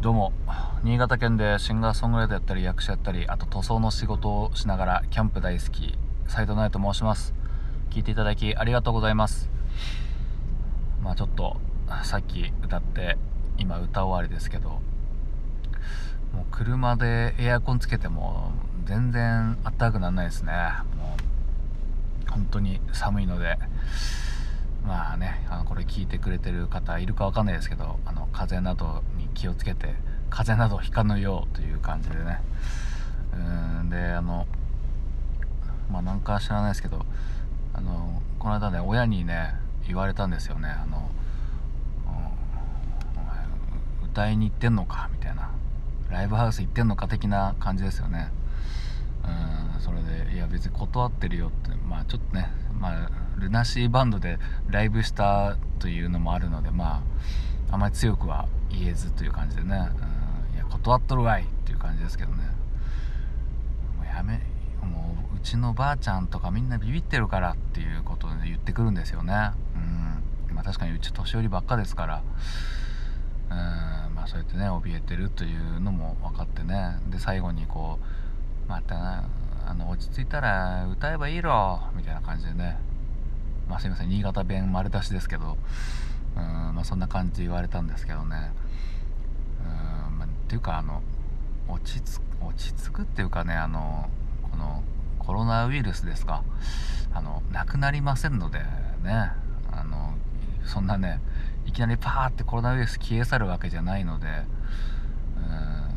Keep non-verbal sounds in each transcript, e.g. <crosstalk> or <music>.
どうも。新潟県でシンガーソングライターやったり役者やったりあと塗装の仕事をしながらキャンプ大好き斉藤直と申します。聞いていただきありがとうございます。まあちょっとさっき歌って今歌終わりですけどもう車でエアコンつけても全然あったかくならないですね。もう本当に寒いので。まあねあのこれ聞いてくれてる方いるかわかんないですけどあの風邪などに気をつけて風邪などひかぬようという感じでね。うんであのまあなんか知らないですけどあのこの間ね親にね言われたんですよね。あの、お前歌いに行ってんのか？みたいな。ライブハウス行ってんのか的な感じですよね。うんそれでいや別に断ってるよってまあちょっとねまあルナシーバンドでライブしたというのもあるのでまああまり強くは言えずという感じでね、うん、いや断っとるわいっていう感じですけどね。もうやめもううちのばあちゃんとかみんなビビってるからっていうことで言ってくるんですよね。うん。まあ確かにうち年寄りばっかですから。うん。まあそうやってね怯えてるというのも分かってね。で最後にこうまたあの落ち着いたら歌えばいいろみたいな感じでね。まあすいません新潟弁丸出しですけどうんまあそんな感じ言われたんですけどね。うん、まあ、っていうかあの落ち着落ち着くっていうかねあのこのコロナウイルスですか。あのなくなりませんのでね。あのそんなねいきなりパーってコロナウイルス消え去るわけじゃないのでうん、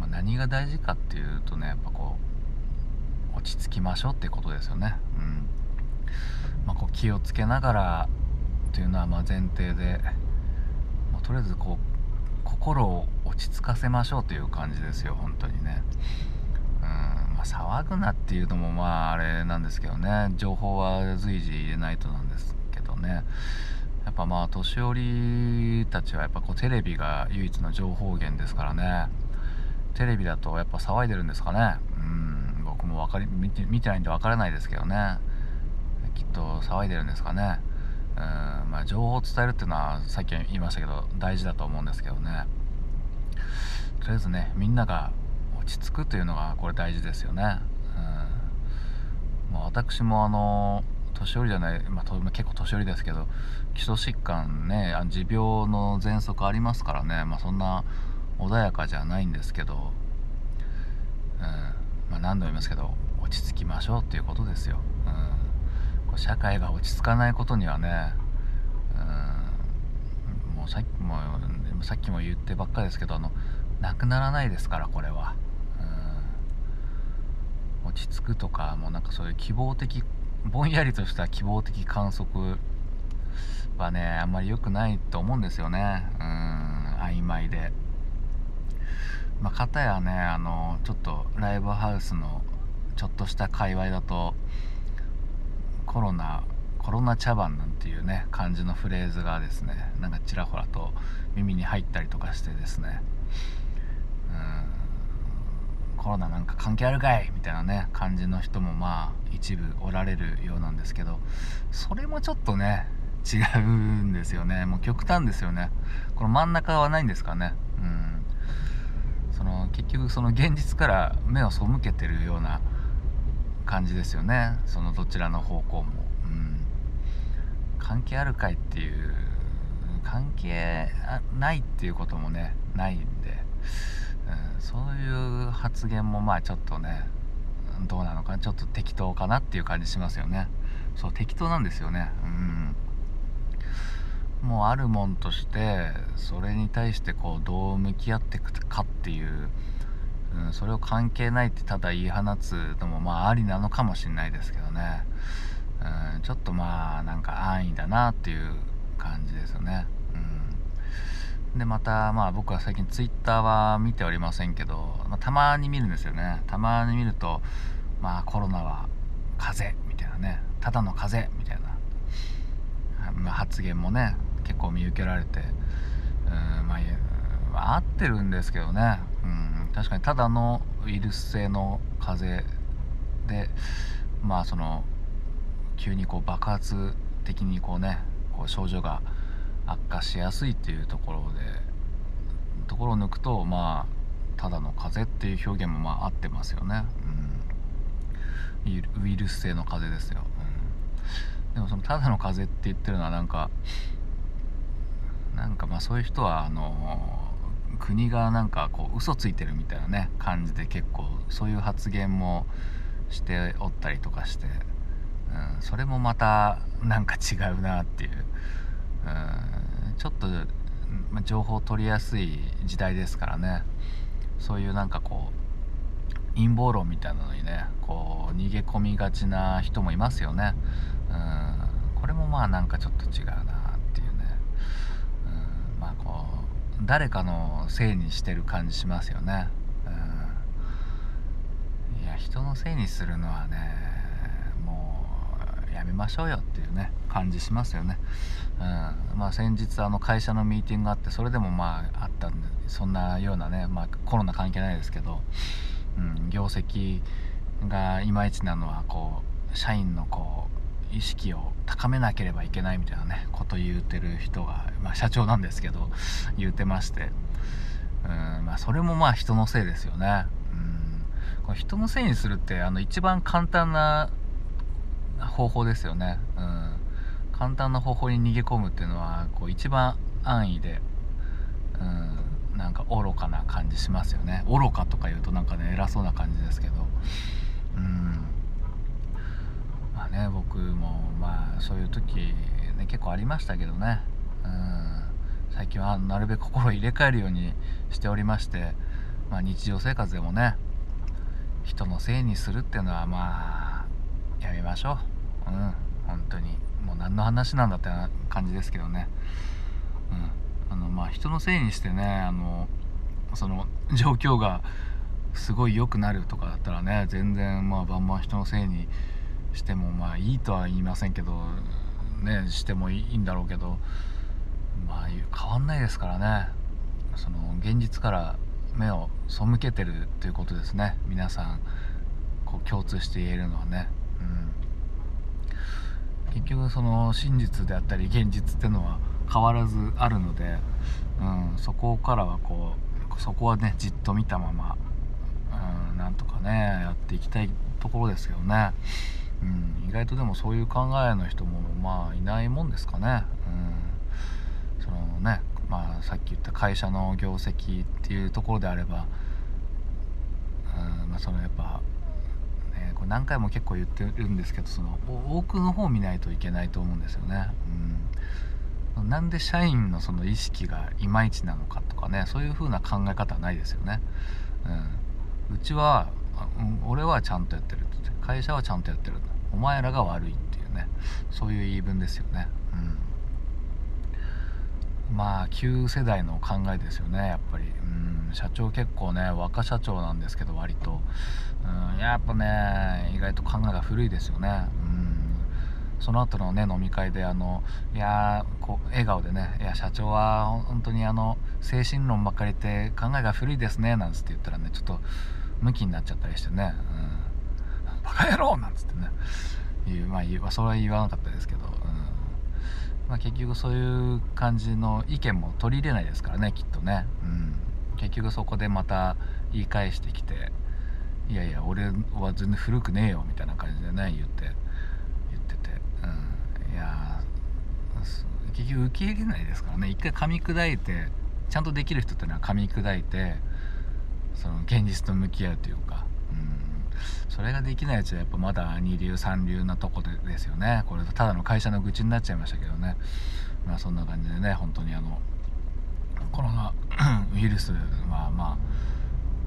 まあ、何が大事かっていうとねやっぱこう落ち着きましょうってことですよね。うん。まあ、こう気をつけながらというのはま前提で、まあ、とりあえずこう心を落ち着かせましょうという感じですよ本当にね。うん、まあ、騒ぐなっていうのもまああれなんですけどね。情報は随時入れないとなんですけどね。やっぱまあ年寄りたちはやっぱこうテレビが唯一の情報源ですからね。テレビだとやっぱ騒いでるんですかね。うん僕もかり見て見てないんで分からないですけどね。きっと騒いでるんですかね。うんまあ情報を伝えるっていうのはさっき言いましたけど大事だと思うんですけどね。とりあえずねみんなが落ち着くというのがこれ大事ですよね。うん、まあ、私もあの年寄りじゃない、まあ、結構年寄りですけど基礎疾患ね持病の喘息ありますからね、まあ、そんな穏やかじゃないんですけど、うん。まあ、何度も言いますけど落ち着きましょうっていうことですよ、社会が落ち着かないことにはね、うん、もうさっきもさっきも言ってばっかですけどあのなくならないですからこれは、落ち着くとかもうなんかそういう希望的ぼんやりとした希望的観測はねあんまり良くないと思うんですよね。うん。曖昧で。まあ片やねあのちょっとライブハウスのちょっとした界隈だとコロナコロナ茶番なんていうね感じのフレーズがですねなんかちらほらと耳に入ったりとかしてですね。うん。コロナなんか関係あるかい？みたいなね感じの人もまあ一部おられるようなんですけどそれもちょっとね違うんですよね。もう極端ですよね。この真ん中はないんですかね。うん。その結局その現実から目を背けてるような感じですよね。そのどちらの方向も、うん、関係あるかいっていう関係ないっていうこともねないんで、うん、そういう発言もまあちょっとねどうなのかちょっと適当かなっていう感じしますよね。そう適当なんですよね。うん。もうあるもんとしてそれに対してこうどう向き合っていくかっていう、うん、それを関係ないってただ言い放つのもまあありなのかもしれないですけどね、うん、ちょっとまあなんか安易だなっていう感じですよね、うん、でまたまあ僕は最近 Twitter は見ておりませんけど、まあ、たまに見るんですよね。たまに見るとまあコロナは風邪みたいなね。ただの風邪みたいな、まあ、発言もね結構見受けられてうんまあ合ってるんですけどね、うん、確かに。ただのウイルス性の風邪でまあその急にこう爆発的にこうねこう症状が悪化しやすいっていうところでところを抜くとまあただの風邪っていう表現もまあ合ってますよね、うん、ウイルス性の風邪ですよ、うん、でもそのただの風邪って言ってるのはなんかなんかまあそういう人はあの国がなんかこう嘘ついてるみたいなね感じで結構そういう発言もしておったりとかして、うん、それもまたなんか違うなっていう、うん、ちょっと、情報取りやすい時代ですからね。そういうなんかこう陰謀論みたいなのにねこう逃げ込みがちな人もいますよね、うん、これもまあなんかちょっと違うなっていうね、うん、まあこう誰かのせいにしてる感じしますよね。うん、いや人のせいにするのはねもうやめましょうよっていうね感じしますよね、うん、まあ先日あの会社のミーティングがあってそれでもまああったんでそんなようなね、まあ、コロナ関係ないですけど、うん、業績がいまいちなのはこう社員のこう意識を高めなければいけないみたいなねこと言うてる人が、まあ、社長なんですけど言うてまして、うんまあ、それもまあ人のせいですよね。うん。これ人のせいにするってあの一番簡単な方法ですよね、うん、簡単な方法に逃げ込むっていうのはこう一番安易で、うん、なんか愚かな感じしますよね。愚かとか言うとなんかね偉そうな感じですけど。うん。ね僕もまあそういう時ね結構ありましたけどね。うん。最近はなるべく心を入れ替えるようにしておりまして、まあ、日常生活でもね人のせいにするっていうのはまあやめましょう。うん。本当に。もう何の話なんだって感じですけどね。うん。あのまあ人のせいにしてねあのその状況がすごい良くなるとかだったらね全然まあバンバン人のせいにしてもまあいいとは言いませんけどねしてもいいんだろうけどまあ変わんないですからね。その現実から目を背けてるということですね。皆さんこう共通して言えるのはね、うん、結局その真実であったり現実っていうのは変わらずあるので、うん、そこからはこうそこはねじっと見たまま、うん、なんとかねやっていきたいところですけどね、うん、意外とでもそういう考えの人もまあいないもんですかね、うん、そのねまあ、さっき言った会社の業績っていうところであれば、うんまあ、そのやっぱ、ね、これ何回も結構言ってるんですけどその多くの方を見ないといけないと思うんですよね。うん、なんで社員のその意識がいまいちなのかとかねそういう風な考え方はないですよね。うん、うちは、俺はちゃんとやってるって会社はちゃんとやってるお前らが悪いっていうね。そういう言い分ですよね。うん。まあ旧世代の考えですよねやっぱり。うん。社長結構ね若社長なんですけど割と。うん。やっぱね意外と考えが古いですよね。うん。その後のね飲み会であのいやこう笑顔でね「いや社長は本当にあの精神論ばっかり言って考えが古いですね」なんつって言ったらねちょっとムキになっちゃったりしてね「うん、バカ野郎!」なんつってね。言うまあそれは言わなかったですけどうん。まあ、結局そういう感じの意見も取り入れないですからねきっとね、うん、結局そこでまた言い返してきていやいや俺は全然古くねえよみたいな感じでね言って言ってて、うん、いや結局受け入れないですからね。一回噛み砕いてちゃんとできる人っていうのは噛み砕いてその現実と向き合うというかそれができないやつはやっぱまだ二流三流なとこでですよね。これただの会社の愚痴になっちゃいましたけどね。まあそんな感じでね本当にあのコロナ <coughs> ウイルスはま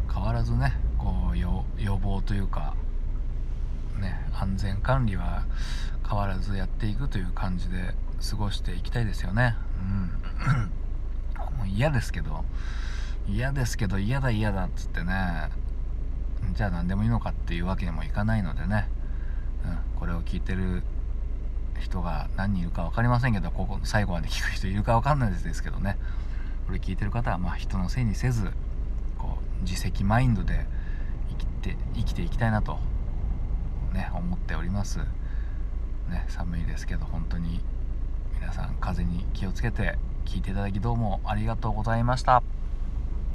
あ変わらずねこう予防というかね安全管理は変わらずやっていくという感じで過ごしていきたいですよね。うん。<coughs> もう嫌ですけど。嫌ですけど嫌だ嫌だっつってね。じゃあ何でもいいのかっていうわけにもいかないのでね、うん、これを聞いてる人が何人いるか分かりませんけどここ最後まで聞く人いるか分かんないですけどね。これ聞いてる方はまあ人のせいにせずこう自責マインドで生きて生きていきたいなとね思っております。ね寒いですけど本当に皆さん風に気をつけて聞いていただきどうもありがとうございました。